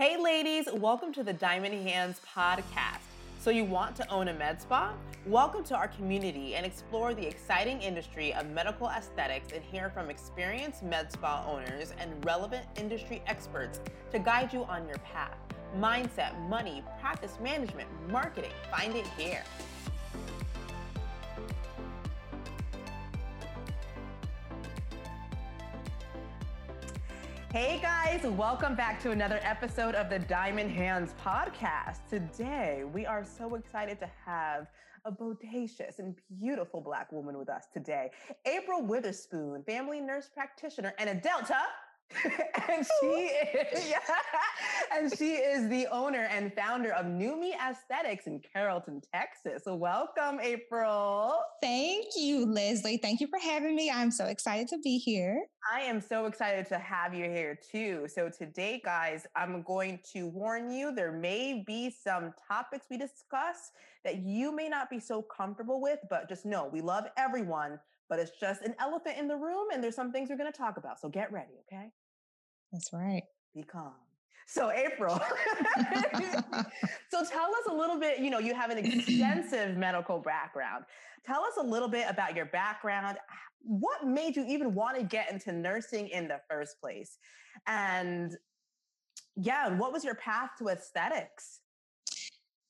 Hey, ladies, welcome to the Diamond Hands podcast. So, you want to own a med spa? Welcome to our community and explore the exciting industry of medical aesthetics and hear from experienced med spa owners and relevant industry experts to guide you on your path. Mindset, money, practice management, marketing. Find it here. Hey guys, welcome back to another episode of the Diamond Hands podcast. Today, we are so excited to have a bodacious and beautiful Black woman with us today. April Witherspoon, family nurse practitioner and a Delta and she is, yeah, and she is the owner and founder of Numi Aesthetics in Carrollton, Texas. So welcome, April. Thank you, Leslie. Thank you for having me. I'm so excited to be here. I am so excited to have you here too. So today, guys, I'm going to warn you there may be some topics we discuss that you may not be so comfortable with, but just know we love everyone, but it's just an elephant in the room and there's some things we're going to talk about. So get ready, okay? That's right. Be calm. So, April, so tell us a little bit. You know, you have an extensive medical background. Tell us a little bit about your background. What made you even want to get into nursing in the first place? And yeah, what was your path to aesthetics?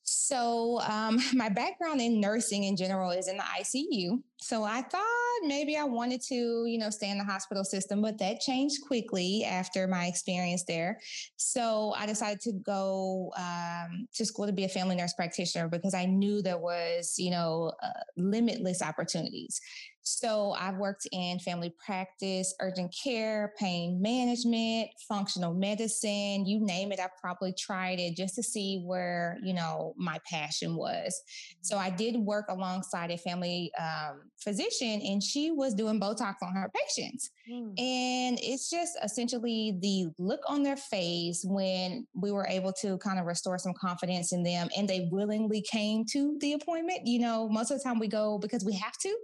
So, um, my background in nursing in general is in the ICU. So, I thought maybe I wanted to, you know, stay in the hospital system, but that changed quickly after my experience there. So, I decided to go um, to school to be a family nurse practitioner because I knew there was, you know, uh, limitless opportunities. So I've worked in family practice, urgent care, pain management, functional medicine, you name it. I've probably tried it just to see where, you know, my passion was. So I did work alongside a family um, physician and she was doing Botox on her patients. Mm. And it's just essentially the look on their face when we were able to kind of restore some confidence in them and they willingly came to the appointment. You know, most of the time we go because we have to.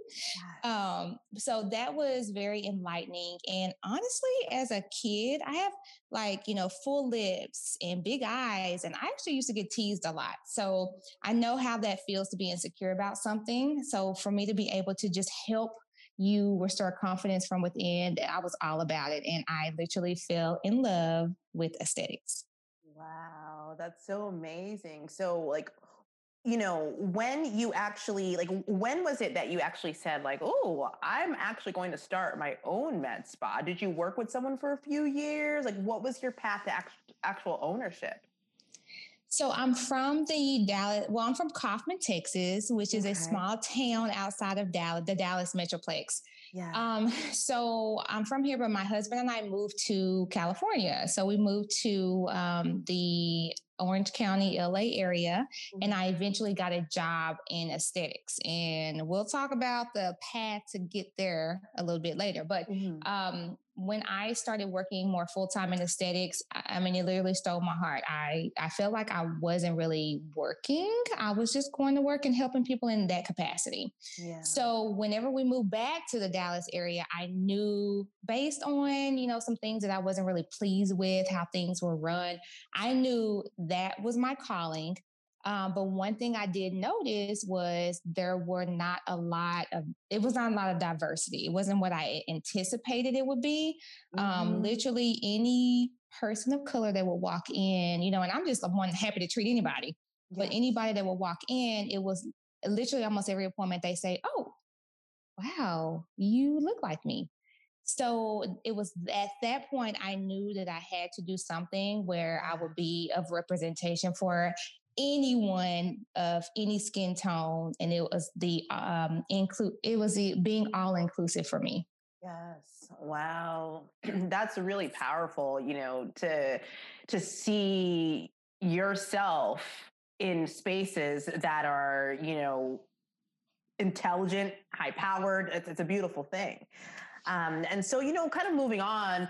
Um, Um, so that was very enlightening. And honestly, as a kid, I have like, you know, full lips and big eyes. And I actually used to get teased a lot. So I know how that feels to be insecure about something. So for me to be able to just help you restore confidence from within, I was all about it. And I literally fell in love with aesthetics. Wow, that's so amazing. So, like, you know, when you actually like, when was it that you actually said like, "Oh, I'm actually going to start my own med spa"? Did you work with someone for a few years? Like, what was your path to actual ownership? So I'm from the Dallas. Well, I'm from Kaufman, Texas, which is okay. a small town outside of Dallas, the Dallas Metroplex. Yeah. Um, so I'm from here, but my husband and I moved to California. So we moved to um, the Orange County, LA area, mm-hmm. and I eventually got a job in aesthetics. And we'll talk about the path to get there a little bit later. But mm-hmm. um, when I started working more full time in aesthetics, I mean, it literally stole my heart. I I felt like I wasn't really working. I was just going to work and helping people in that capacity. Yeah. So whenever we moved back to the Dallas area, I knew based on you know some things that I wasn't really pleased with how things were run. I knew that was my calling. Um, but one thing I did notice was there were not a lot of, it was not a lot of diversity. It wasn't what I anticipated it would be. Um, mm-hmm. Um, literally any person of color that would walk in, you know, and I'm just one happy to treat anybody, yes. but anybody that would walk in, it was literally almost every appointment they say, oh, wow, you look like me. So it was at that point I knew that I had to do something where I would be of representation for anyone of any skin tone and it was the um include it was the being all inclusive for me. Yes. Wow. That's really powerful you know to to see yourself in spaces that are you know intelligent high powered it's, it's a beautiful thing. Um, and so you know kind of moving on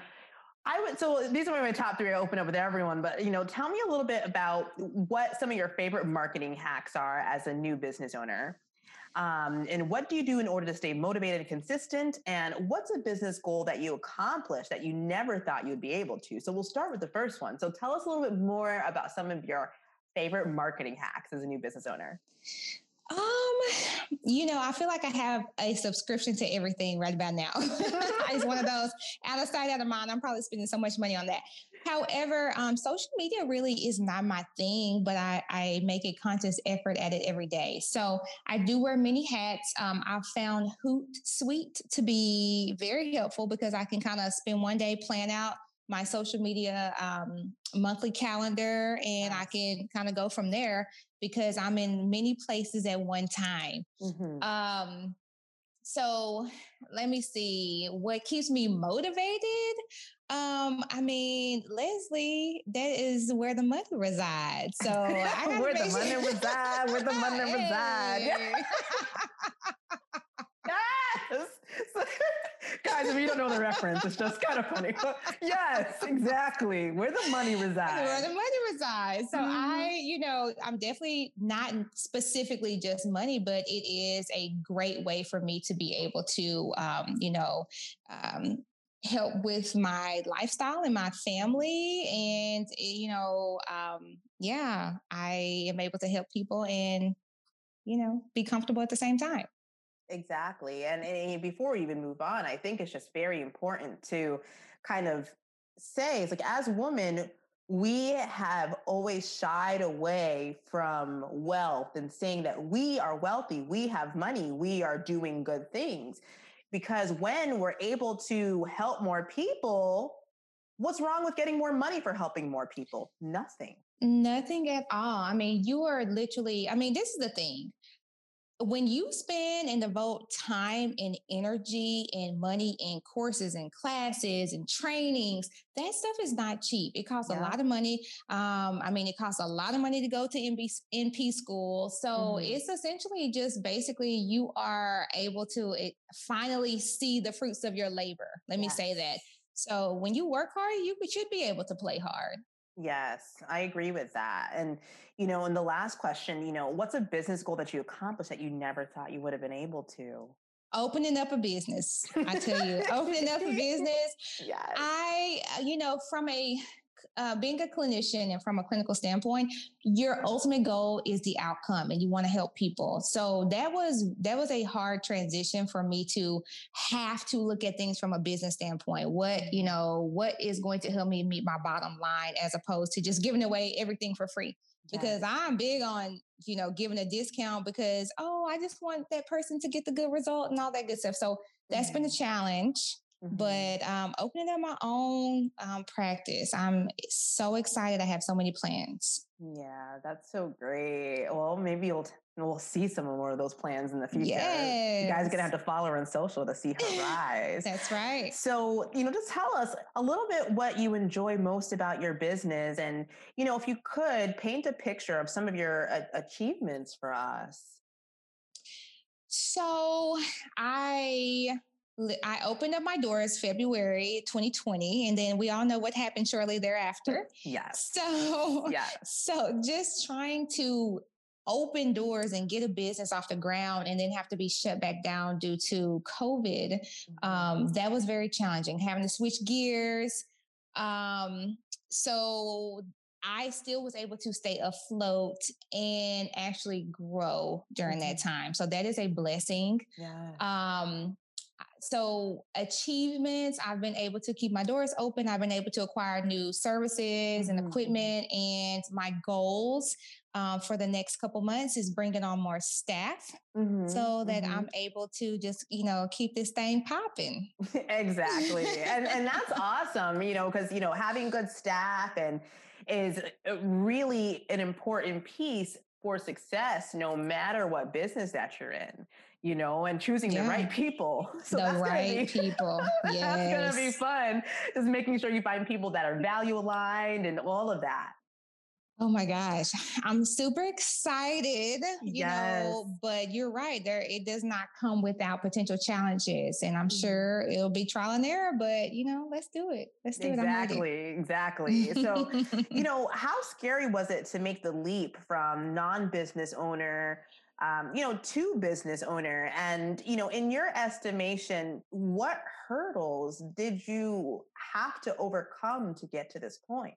I would so these are my top three. I open up with everyone, but you know, tell me a little bit about what some of your favorite marketing hacks are as a new business owner. Um, and what do you do in order to stay motivated and consistent? And what's a business goal that you accomplished that you never thought you'd be able to? So we'll start with the first one. So tell us a little bit more about some of your favorite marketing hacks as a new business owner. Um, you know, I feel like I have a subscription to everything right about now. it's one of those out of sight, out of mind. I'm probably spending so much money on that. However, um, social media really is not my thing, but I, I make a conscious effort at it every day. So I do wear many hats. Um, I've found Hootsuite to be very helpful because I can kind of spend one day plan out my social media um, monthly calendar and I can kind of go from there because I'm in many places at one time. Mm-hmm. Um, so let me see what keeps me motivated. Um, I mean, Leslie, that is where the money resides. So where the money resides, where the money resides. yes. Guys, if you don't know the reference, it's just kind of funny. yes, exactly. Where the money resides. Where the money resides. So mm-hmm. I, you know, I'm definitely not specifically just money, but it is a great way for me to be able to, um, you know, um, help with my lifestyle and my family and you know um yeah i am able to help people and you know be comfortable at the same time Exactly. And, and before we even move on, I think it's just very important to kind of say it's like as women, we have always shied away from wealth and saying that we are wealthy, we have money, we are doing good things. Because when we're able to help more people, what's wrong with getting more money for helping more people? Nothing. Nothing at all. I mean, you are literally, I mean, this is the thing when you spend and devote time and energy and money in courses and classes and trainings, that stuff is not cheap. It costs yeah. a lot of money. Um, I mean, it costs a lot of money to go to NP, NP school. So mm-hmm. it's essentially just basically you are able to it, finally see the fruits of your labor. Let yes. me say that. So when you work hard, you should be able to play hard. Yes, I agree with that. And, you know, in the last question, you know, what's a business goal that you accomplished that you never thought you would have been able to? Opening up a business. I tell you, opening up a business. Yes. I, uh, you know, from a uh, being a clinician and from a clinical standpoint, your ultimate goal is the outcome, and you want to help people. So that was that was a hard transition for me to have to look at things from a business standpoint. What you know, what is going to help me meet my bottom line, as opposed to just giving away everything for free. Because I'm big on you know giving a discount because oh I just want that person to get the good result and all that good stuff. So that's mm-hmm. been a challenge. Mm-hmm. But um, opening up my own um, practice, I'm so excited. I have so many plans. Yeah, that's so great. Well, maybe you'll we'll see some more of those plans in the future. Yes. You guys are gonna have to follow her on social to see her rise. that's right. So, you know, just tell us a little bit what you enjoy most about your business, and you know, if you could paint a picture of some of your uh, achievements for us. So, I I opened up my doors February 2020, and then we all know what happened shortly thereafter. Yes. So, yes. So, just trying to open doors and get a business off the ground and then have to be shut back down due to COVID, um, mm-hmm. that was very challenging. Having to switch gears. Um, so, I still was able to stay afloat and actually grow during that mm-hmm. time. So that is a blessing. Yeah. Um, so achievements i've been able to keep my doors open i've been able to acquire new services and mm-hmm. equipment and my goals um, for the next couple months is bringing on more staff mm-hmm. so that mm-hmm. i'm able to just you know keep this thing popping exactly and and that's awesome you know because you know having good staff and is uh, really an important piece for success no matter what business that you're in you know, and choosing yeah. the right people. So the right be, people. Yes. that's gonna be fun. Just making sure you find people that are value aligned and all of that. Oh my gosh, I'm super excited, you yes. know, but you're right. There it does not come without potential challenges. And I'm mm-hmm. sure it'll be trial and error, but you know, let's do it. Let's do exactly, it. Exactly. Exactly. So, you know, how scary was it to make the leap from non-business owner um, you know, to business owner. And, you know, in your estimation, what hurdles did you have to overcome to get to this point?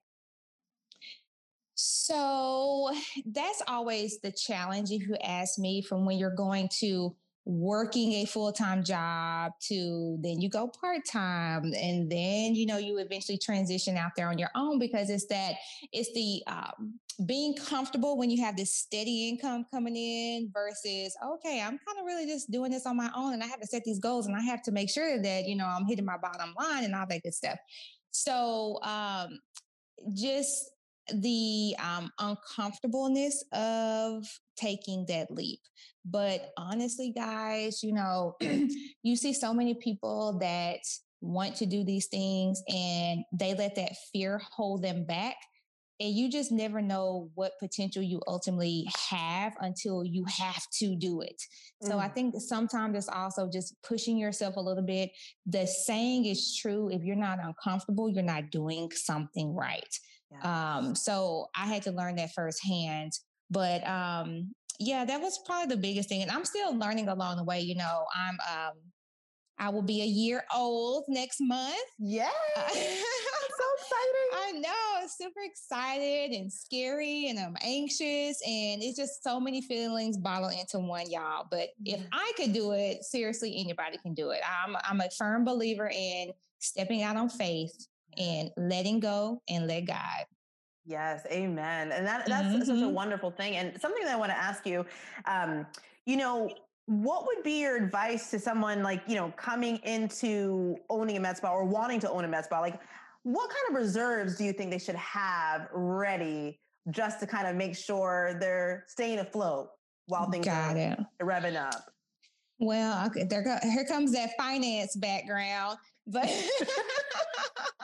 So that's always the challenge if you ask me from when you're going to working a full-time job to then you go part-time and then you know you eventually transition out there on your own because it's that it's the um, being comfortable when you have this steady income coming in versus okay i'm kind of really just doing this on my own and i have to set these goals and i have to make sure that you know i'm hitting my bottom line and all that good stuff. So um just the um, uncomfortableness of taking that leap. But honestly, guys, you know, you see so many people that want to do these things and they let that fear hold them back. And you just never know what potential you ultimately have until you have to do it. So I mm. think sometimes it's also just pushing yourself a little bit. The saying is true if you're not uncomfortable, you're not doing something right. Um, so I had to learn that firsthand. But um, yeah, that was probably the biggest thing. And I'm still learning along the way. You know, I'm um, I will be a year old next month. Yeah. Uh, so exciting. I know. Super excited and scary and I'm anxious. And it's just so many feelings bottled into one, y'all. But if I could do it, seriously, anybody can do it. I'm, I'm a firm believer in stepping out on faith and letting go and let God. Yes, amen. And that that's mm-hmm. such a mm-hmm. wonderful thing. And something that I want to ask you, um, you know, what would be your advice to someone like, you know, coming into owning a med spa or wanting to own a med spa? Like, what kind of reserves do you think they should have ready just to kind of make sure they're staying afloat while things Got are it. revving up? Well, okay, there go, here comes that finance background, but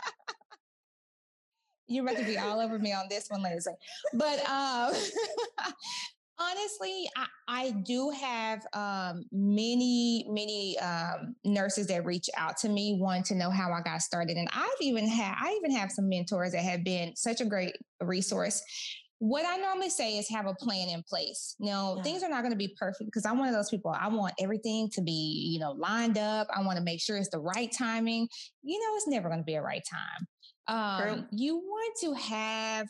you're about to be all over me on this one, Lindsay. But um, honestly, I, I, do have um, many, many um, nurses that reach out to me want to know how I got started, and I've even had I even have some mentors that have been such a great resource. What I normally say is have a plan in place. Now, yeah. things are not going to be perfect because I'm one of those people. I want everything to be, you know, lined up. I want to make sure it's the right timing. You know, it's never going to be a right time. Um, you want to have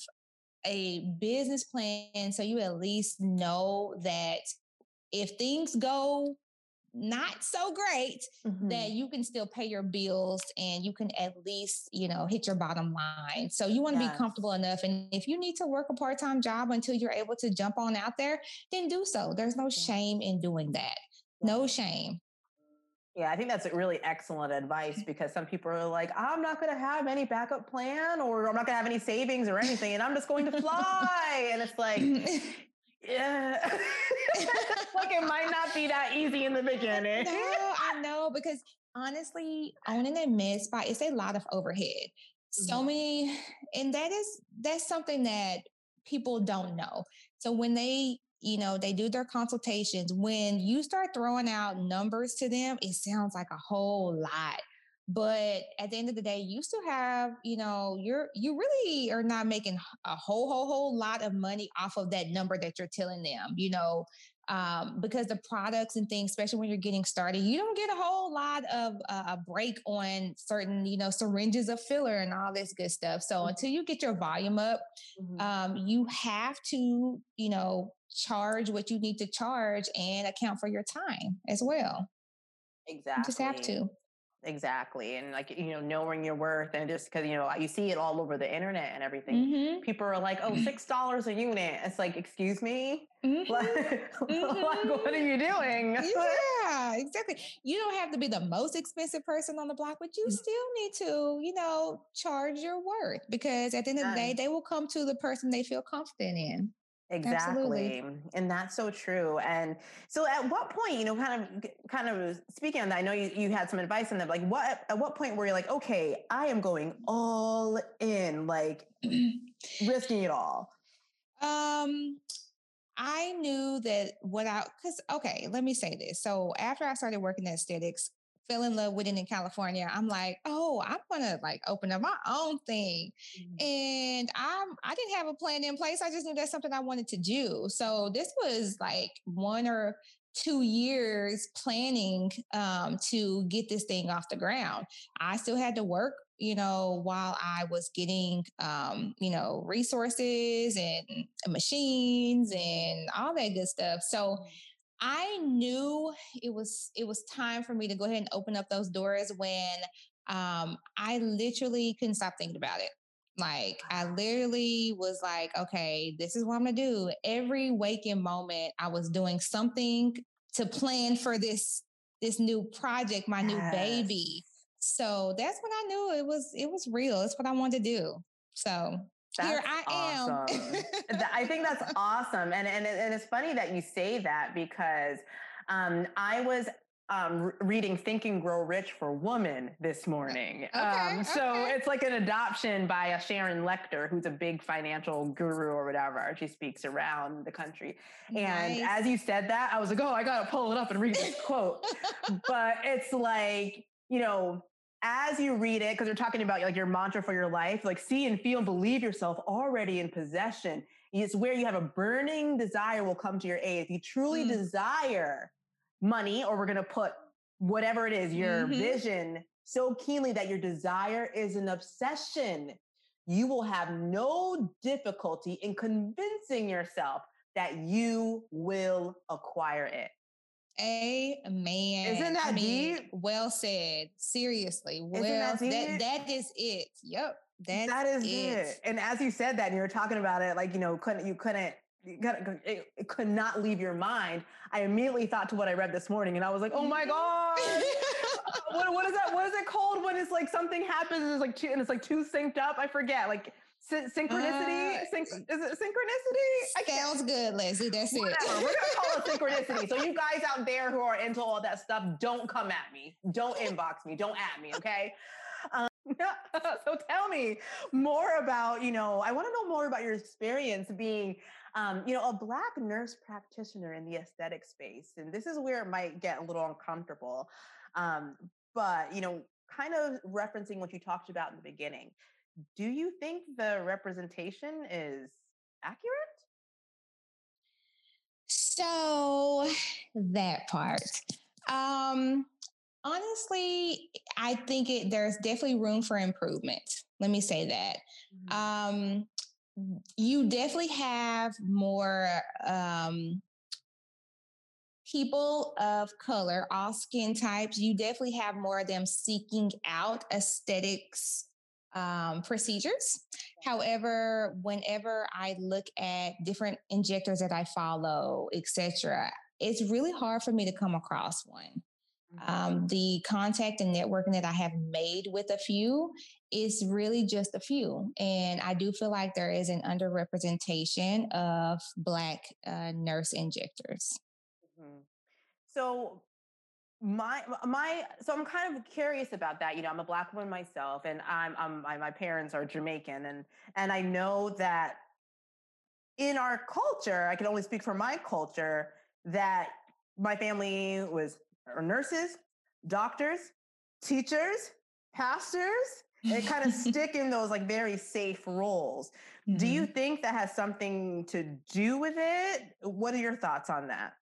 a business plan so you at least know that if things go not so great mm-hmm. that you can still pay your bills and you can at least you know hit your bottom line. So you want to yes. be comfortable enough and if you need to work a part-time job until you're able to jump on out there then do so. There's no shame in doing that. No shame yeah, I think that's really excellent advice because some people are like, I'm not going to have any backup plan or I'm not going to have any savings or anything and I'm just going to fly. and it's like, yeah, like it might not be that easy in the beginning. no, I know because honestly, owning a med spa is a lot of overhead. So mm-hmm. many, and that is, that's something that people don't know. So when they you know, they do their consultations. When you start throwing out numbers to them, it sounds like a whole lot. But at the end of the day, you still have, you know, you're you really are not making a whole, whole, whole lot of money off of that number that you're telling them, you know, um, because the products and things, especially when you're getting started, you don't get a whole lot of uh, a break on certain, you know, syringes of filler and all this good stuff. So mm-hmm. until you get your volume up, mm-hmm. um, you have to, you know, charge what you need to charge and account for your time as well. Exactly. You just have to. Exactly. And like, you know, knowing your worth and just because, you know, you see it all over the internet and everything. Mm-hmm. People are like, oh, $6 a unit. It's like, excuse me? Mm-hmm. Like, mm-hmm. like, what are you doing? Yeah, exactly. You don't have to be the most expensive person on the block, but you mm-hmm. still need to, you know, charge your worth because at the end of the day, they will come to the person they feel confident in. Exactly. Absolutely. And that's so true. And so at what point, you know, kind of kind of speaking on that, I know you, you had some advice on that, like what at what point were you like, okay, I am going all in, like risking it all? Um I knew that what I because okay, let me say this. So after I started working at aesthetics, fell in love with it in California. I'm like, oh, I'm gonna like open up my own thing. Mm-hmm. And I'm I didn't have a plan in place. I just knew that's something I wanted to do. So this was like one or two years planning um, to get this thing off the ground. I still had to work, you know, while I was getting, um, you know, resources and machines and all that good stuff. So mm-hmm. I knew it was it was time for me to go ahead and open up those doors when um, I literally couldn't stop thinking about it. Like I literally was like, okay, this is what I'm gonna do. Every waking moment, I was doing something to plan for this this new project, my yes. new baby. So that's when I knew it was it was real. It's what I wanted to do. So that's here I awesome. am. I think that's awesome, and and and it's funny that you say that because um, I was um, reading Think and Grow Rich for Woman this morning. Okay, um, so okay. it's like an adoption by a Sharon Lechter, who's a big financial guru or whatever. She speaks around the country. And nice. as you said that, I was like, oh, I got to pull it up and read this quote. but it's like, you know, as you read it, because you're talking about like your mantra for your life, like see and feel and believe yourself already in possession. It's where you have a burning desire will come to your aid. If you truly mm. desire money, or we're going to put whatever it is, your mm-hmm. vision so keenly that your desire is an obsession, you will have no difficulty in convincing yourself that you will acquire it. Amen. Isn't that I mean, deep? Well said. Seriously. Well, that, that, that is it. Yep. That is it. it. And as you said that, and you were talking about it, like you know, couldn't you couldn't it, it could not leave your mind. I immediately thought to what I read this morning, and I was like, "Oh my god, what, what is that? What is it called when it's like something happens and it's like two, and it's like too synced up? I forget. Like synchronicity? Uh, Syn- is it synchronicity? Sounds good, Leslie. That's Whatever. it. We're gonna call it So you guys out there who are into all that stuff, don't come at me. Don't inbox me. Don't at me. Okay. Um, so tell me more about you know i want to know more about your experience being um, you know, a Black nurse practitioner in the aesthetic space. And this is where it might get a little uncomfortable. Um, but, you know, kind of referencing what you talked about in the beginning, do you think the representation is accurate? So, that part. Um, honestly, I think it, there's definitely room for improvement. Let me say that. Mm-hmm. Um, you definitely have more um, people of color, all skin types. You definitely have more of them seeking out aesthetics um, procedures. However, whenever I look at different injectors that I follow, etc., it's really hard for me to come across one. Mm-hmm. Um, the contact and networking that I have made with a few is really just a few. And I do feel like there is an underrepresentation of Black uh, nurse injectors. Mm-hmm. So, my my so i'm kind of curious about that you know i'm a black woman myself and i'm, I'm my, my parents are jamaican and and i know that in our culture i can only speak for my culture that my family was nurses, doctors, teachers, pastors, and kind of stick in those like very safe roles. Mm-hmm. Do you mm-hmm. think that has something to do with it? What are your thoughts on that?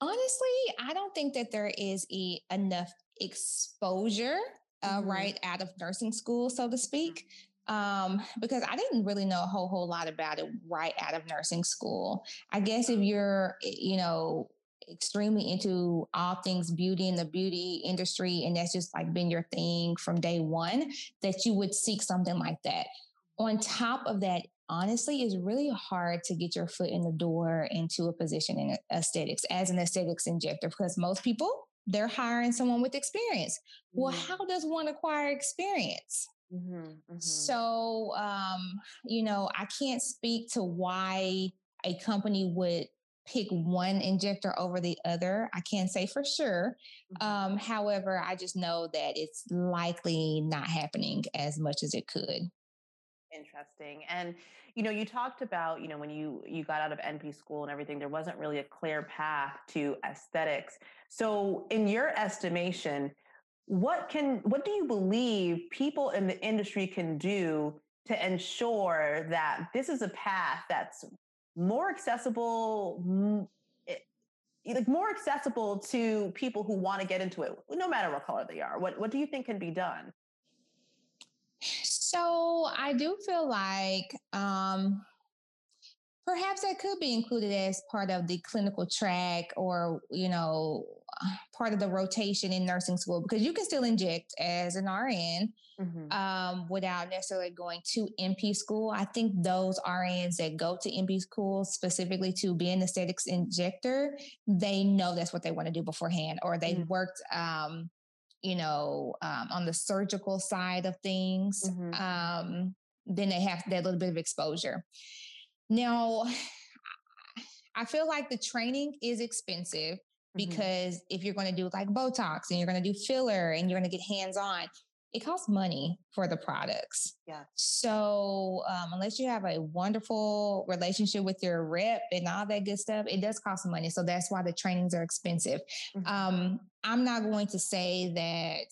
Honestly, I don't think that there is a, enough exposure uh, mm-hmm. right out of nursing school, so to speak. Um, because I didn't really know a whole whole lot about it right out of nursing school. I guess if you're, eh, you know, extremely into all things beauty and the beauty industry and that's just like been your thing from day one that you would seek something like that on top of that honestly it's really hard to get your foot in the door into a position in aesthetics as an aesthetics injector because most people they're hiring someone with experience mm-hmm. well how does one acquire experience mm-hmm, mm-hmm. so um, you know i can't speak to why a company would pick one injector over the other. I can't say for sure. Mm-hmm. Um, however, I just know that it's likely not happening as much as it could. Interesting. And you know, you talked about, you know, when you you got out of NP school and everything, there wasn't really a clear path to aesthetics. So, in your estimation, what can what do you believe people in the industry can do to ensure that this is a path that's more accessible eh, like more accessible to people who want to get into it no matter what color they are what what do you think can be done so i do feel like um perhaps that could be included as part of the clinical track or you know part of the rotation in nursing school because you can still inject as an RN mm-hmm. um, without necessarily going to NP school. I think those RNs that go to NP school specifically to be an aesthetics injector, they know that's what they want to do beforehand, or they mm-hmm. worked, um, you know, um, on the surgical side of things. Mm-hmm. Um, then they have that little bit of exposure. Now, I feel like the training is expensive mm-hmm. because if you're going to do like Botox and you're going to do filler and you're going to get hands on, it costs money for the products. Yeah. So um, unless you have a wonderful relationship with your rep and all that good stuff, it does cost money. So that's why the trainings are expensive. Mm-hmm. Um, I'm not going to say that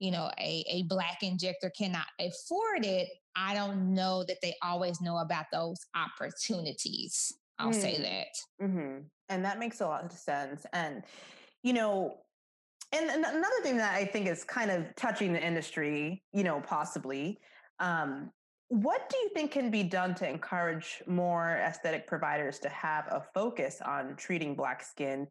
you know a, a black injector cannot afford it I don't know that they always know about those opportunities. I'll mm. say that. Mm-hmm. And that makes a lot of sense. And, you know, and, another thing that I think is kind of touching the industry, you know, possibly, um, what do you think can be done to encourage more aesthetic providers to have a focus on treating Black skin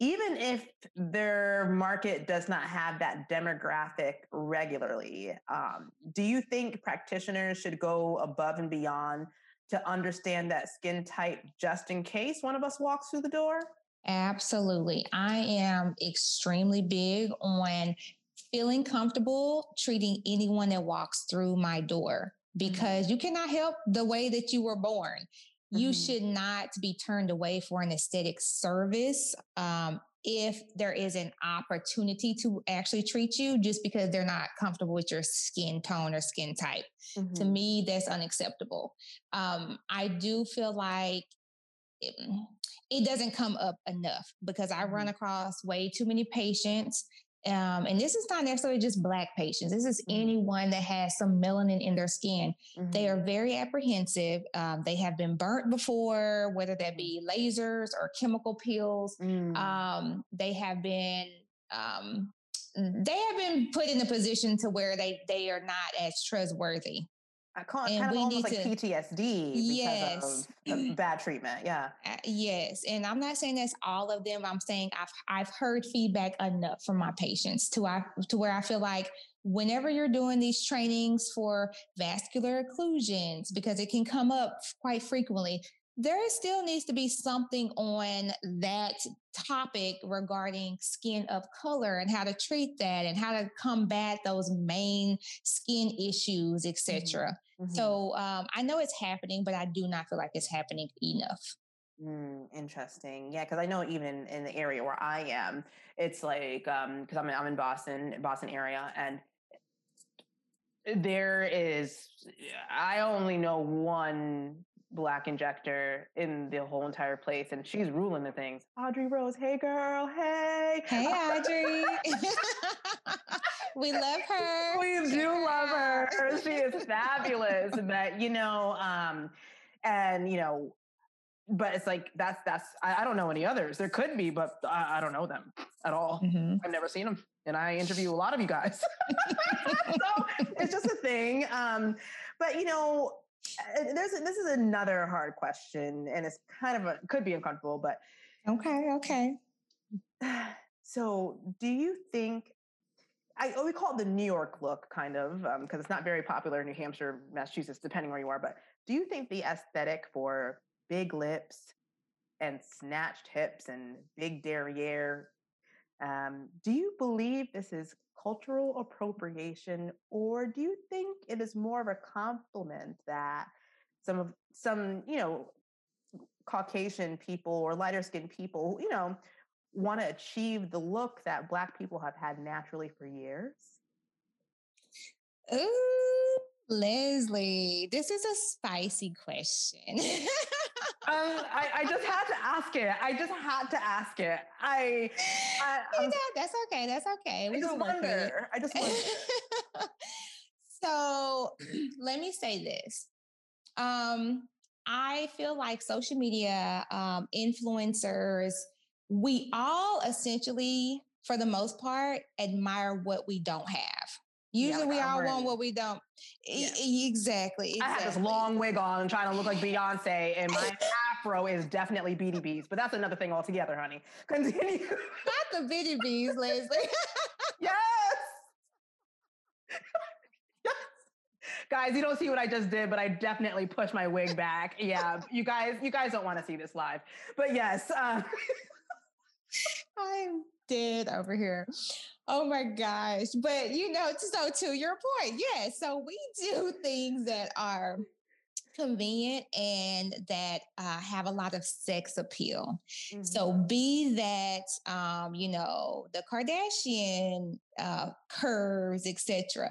even if their market does not have that demographic regularly, um, do you think practitioners should go above and beyond to understand that skin type just in case one of us walks through the door? Absolutely. I am extremely big on feeling comfortable treating anyone that walks through my door mm-hmm. because you cannot help the way that you were born you mm-hmm. should not be turned away for an aesthetic service um, if there is an opportunity to actually treat you just because they're not comfortable with your skin tone or skin type. Mm-hmm. To me, that's unacceptable. Um, I do feel like it, it, doesn't come up enough because I run mm-hmm. across way too many patients um, and this is not necessarily just Black patients. This is mm-hmm. anyone that has some melanin in their skin. Mm-hmm. They are very apprehensive. Um, they have been burnt before, whether that be lasers or chemical peels. Mm. Um, they have been um, they have been put in a position to where they they are not as trustworthy. I call it and kind of almost like to, PTSD yes. of bad treatment. Yeah. Uh, yes. And I'm not saying that's all of them. I'm saying I've I've heard feedback enough from my patients to I to where I feel like whenever you're doing these trainings for vascular occlusions, because it can come up quite frequently, there still needs to be something on that topic regarding skin of color and how to treat that and how to combat those main skin issues etc mm-hmm. mm-hmm. so um, i know it's happening but i do not feel like it's happening enough Mm, interesting. Yeah, because I know even in, in, the area where I am, it's like because um, I'm in, I'm in Boston, Boston area, and there is I only know one black injector in the whole entire place and she's ruling the things. Audrey Rose, hey girl, hey. Hey Audrey. we love her. We do love her. She is fabulous. but you know, um, and you know, but it's like that's that's I, I, don't know any others. There could be, but I, I don't know them at all. Mm-hmm. I've never seen them, and I interview a lot of you guys, so it's just a thing. Um, but you know, there's this is another hard question, and it's kind of a, could be uncomfortable, but okay, okay. So, do you think? I oh, we call it the New York look, kind of, because um, it's not very popular in New Hampshire, Massachusetts, depending where you are. But do you think the aesthetic for big lips and snatched hips and big derriere, um, do you believe this is cultural appropriation, or do you think it is more of a compliment that some of some, you know, Caucasian people or lighter skinned people, you know, want to achieve the look that Black people have had naturally for years? Ooh, Leslie, this is a spicy question. I, I, just had to ask it. I just had to ask it. I, I know, that's okay. That's okay. We I just wonder. I just wonder. so let me say this. Um, I feel like social media um, influencers, we all essentially, for the most part, admire what we don't have. Usually, yeah, like we all want what we don't. Yeah. E- exactly, exactly. I had this long wig on, trying to look like Beyonce, and my afro is definitely BDBs. But that's another thing altogether, honey. Continue. Not the BDBs, Leslie. yes. yes. Guys, you don't see what I just did, but I definitely pushed my wig back. Yeah, you guys, you guys don't want to see this live, but yes. Uh, I'm dead over here. Oh my gosh. But you know, so to your point, yes. Yeah, so we do things that are convenient and that uh, have a lot of sex appeal. Mm-hmm. So be that um, you know the Kardashian uh, curves, etc.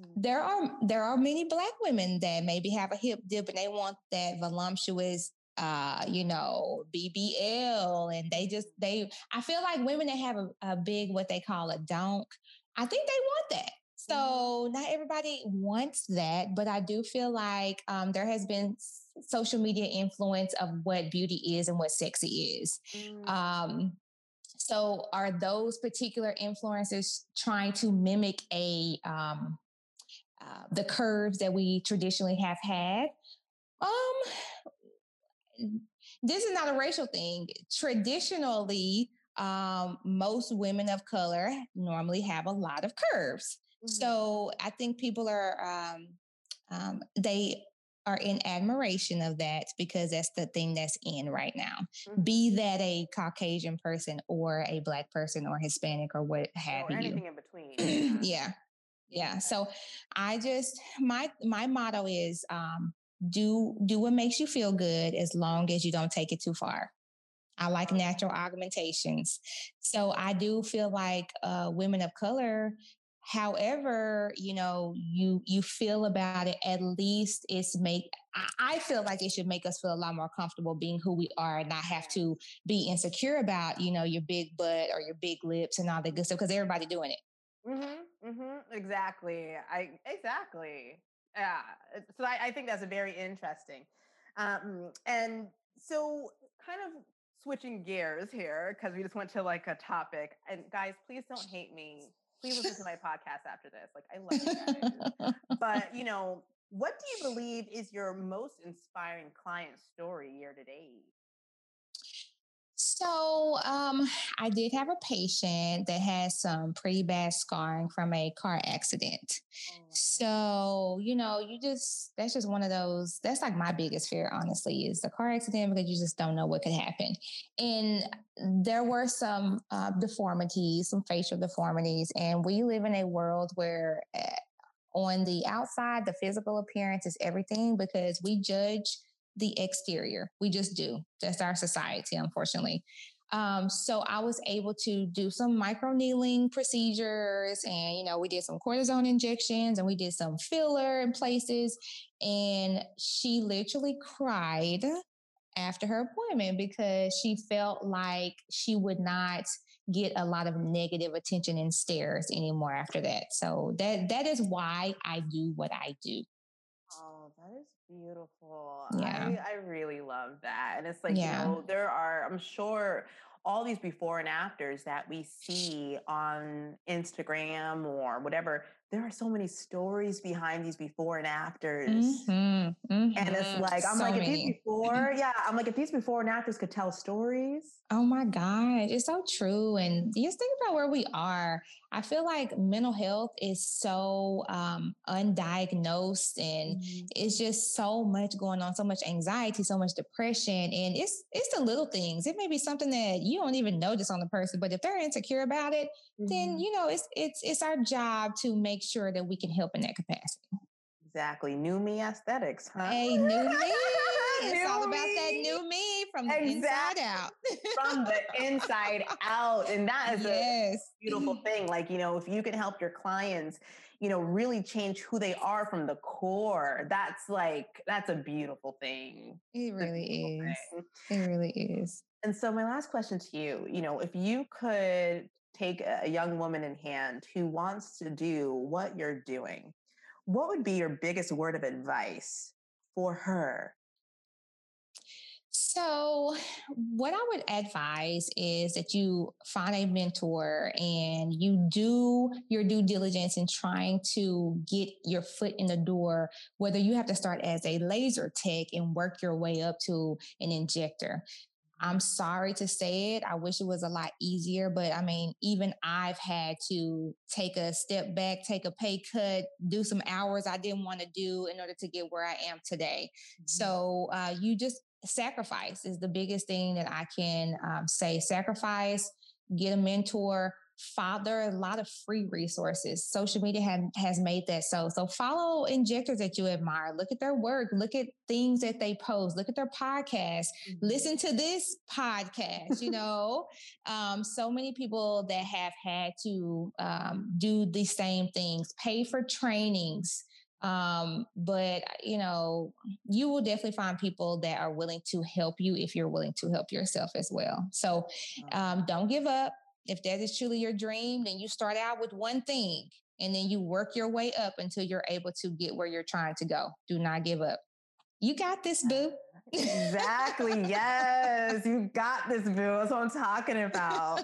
Mm-hmm. There are there are many black women that maybe have a hip dip and they want that voluptuous uh, you know, BBL, and they just they. I feel like women that have a, a big what they call a donk, I think they want that. Mm-hmm. So not everybody wants that, but I do feel like um, there has been social media influence of what beauty is and what sexy is. Mm. Um, so are those particular influencers trying to mimic a um, uh, the curves that we traditionally have had? Um, this is not a racial thing. Traditionally, um, most women of color normally have a lot of curves. Mm-hmm. So I think people are um, um, they are in admiration of that because that's the thing that's in right now. Mm-hmm. Be that a Caucasian person or a black person or Hispanic or what have or you. Anything in between. yeah. Yeah. So I just my my motto is um do do what makes you feel good as long as you don't take it too far. I like natural augmentations. So I do feel like uh, women of color, however, you know, you you feel about it, at least it's make I feel like it should make us feel a lot more comfortable being who we are and not have to be insecure about, you know, your big butt or your big lips and all that good stuff because everybody doing it. Mm-hmm, mm-hmm, exactly. I exactly. Yeah. So I, I think that's a very interesting. Um, and so kind of switching gears here, because we just went to like a topic. And guys, please don't hate me. Please listen to my podcast after this. Like I love you guys. but you know, what do you believe is your most inspiring client story year to date? So, um, I did have a patient that had some pretty bad scarring from a car accident. Oh, so, you know, you just, that's just one of those, that's like my biggest fear, honestly, is the car accident because you just don't know what could happen. And there were some uh, deformities, some facial deformities. And we live in a world where, uh, on the outside, the physical appearance is everything because we judge the exterior. We just do. That's our society, unfortunately. Um, so I was able to do some micro needling procedures and, you know, we did some cortisone injections and we did some filler in places. And she literally cried after her appointment because she felt like she would not get a lot of negative attention and stares anymore after that. So that that is why I do what I do. Beautiful. Yeah. I, I really love that. And it's like, yeah. you know, there are, I'm sure all these before and afters that we see on Instagram or whatever, there are so many stories behind these before and afters. Mm-hmm, mm-hmm. And it's mm-hmm. like, I'm so like, many. if these before, yeah, I'm like, if these before and afters could tell stories. Oh my God, it's so true. And just think about where we are. I feel like mental health is so um, undiagnosed and mm-hmm. it's just so much going on, so much anxiety, so much depression. And it's it's the little things. It may be something that you don't even notice on the person, but if they're insecure about it, mm-hmm. then you know it's it's it's our job to make sure that we can help in that capacity. Exactly. New me aesthetics, huh? Hey, new me. It's all about that new me from the exactly. inside out. from the inside out. And that is yes. a beautiful thing. Like, you know, if you can help your clients, you know, really change who they are from the core. That's like, that's a beautiful thing. It really is. Thing. It really is. And so, my last question to you, you know, if you could take a young woman in hand who wants to do what you're doing, what would be your biggest word of advice for her so, what I would advise is that you find a mentor and you do your due diligence in trying to get your foot in the door, whether you have to start as a laser tech and work your way up to an injector. I'm sorry to say it. I wish it was a lot easier, but I mean, even I've had to take a step back, take a pay cut, do some hours I didn't want to do in order to get where I am today. Mm-hmm. So uh, you just sacrifice is the biggest thing that I can um, say. Sacrifice, get a mentor, father a lot of free resources. Social media have, has made that so. So follow injectors that you admire. Look at their work. Look at things that they post. Look at their podcast. Mm-hmm. Listen to this podcast. You know, um, so many people that have had to um, do the same things. Pay for trainings. Um, but you know, you will definitely find people that are willing to help you if you're willing to help yourself as well. So um, don't give up. If that is truly your dream, then you start out with one thing and then you work your way up until you're able to get where you're trying to go. Do not give up. You got this, boo. exactly. Yes, you got this, boo. That's what I'm talking about.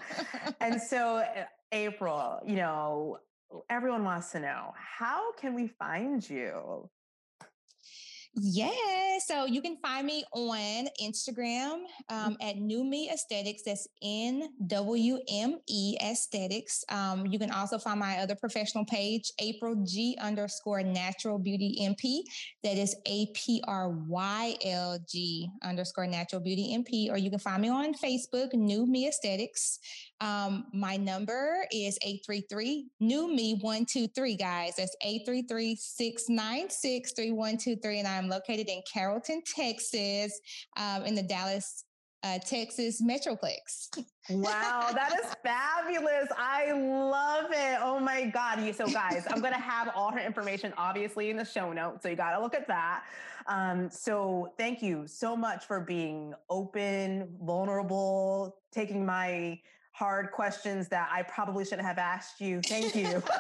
and so, April, you know, everyone wants to know how can we find you? Yeah, so you can find me on Instagram um, at New Me Aesthetics. That's N W M E Aesthetics. Um, you can also find my other professional page, Apryl G underscore Natural Beauty MP. That is A P R Y L G underscore Natural Beauty MP. Or you can find me on Facebook, New Me Aesthetics. Um, my number is 833 new me 123, guys. That's 833 696 3123. And I'm located in Carrollton, Texas, um, in the Dallas uh, Texas Metroplex. wow, that is fabulous. I love it. Oh my God. So, guys, I'm going to have all her information obviously in the show notes. So, you got to look at that. Um, so, thank you so much for being open, vulnerable, taking my hard questions that I probably shouldn't have asked you. Thank you.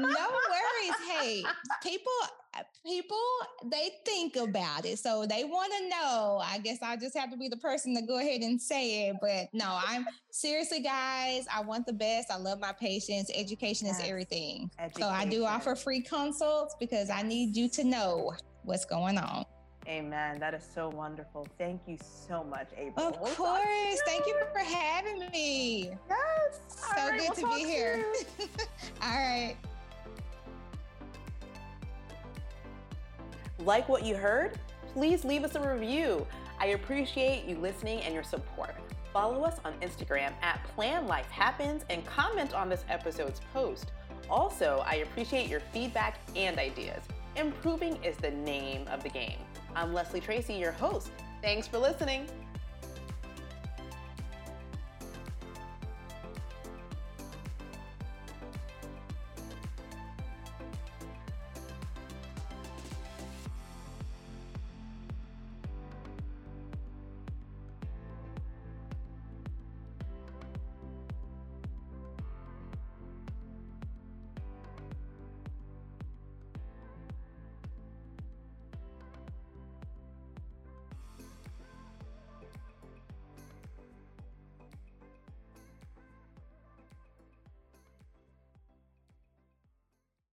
no worries. Hey, people, uh, people, they think about it. So they want to know. I guess I just have to be the person to go ahead and say it. But no, I'm seriously, guys, I want the best. I love my patients. Education yes. is everything. Education. So I do offer free consults because I need you to know what's going on. Amen. That is so wonderful. Thank you so much, April. Of we'll course. Thank you for having me. Yes. So right, good we'll to be here. All right. Like what you heard? Please leave us a review. I appreciate you listening and your support. Follow us on Instagram at Plan Life Happens and comment on this episode's post. Also, I appreciate your feedback and ideas. Improving is the name of the game. I'm Leslie Tracy, your host. Thanks for listening.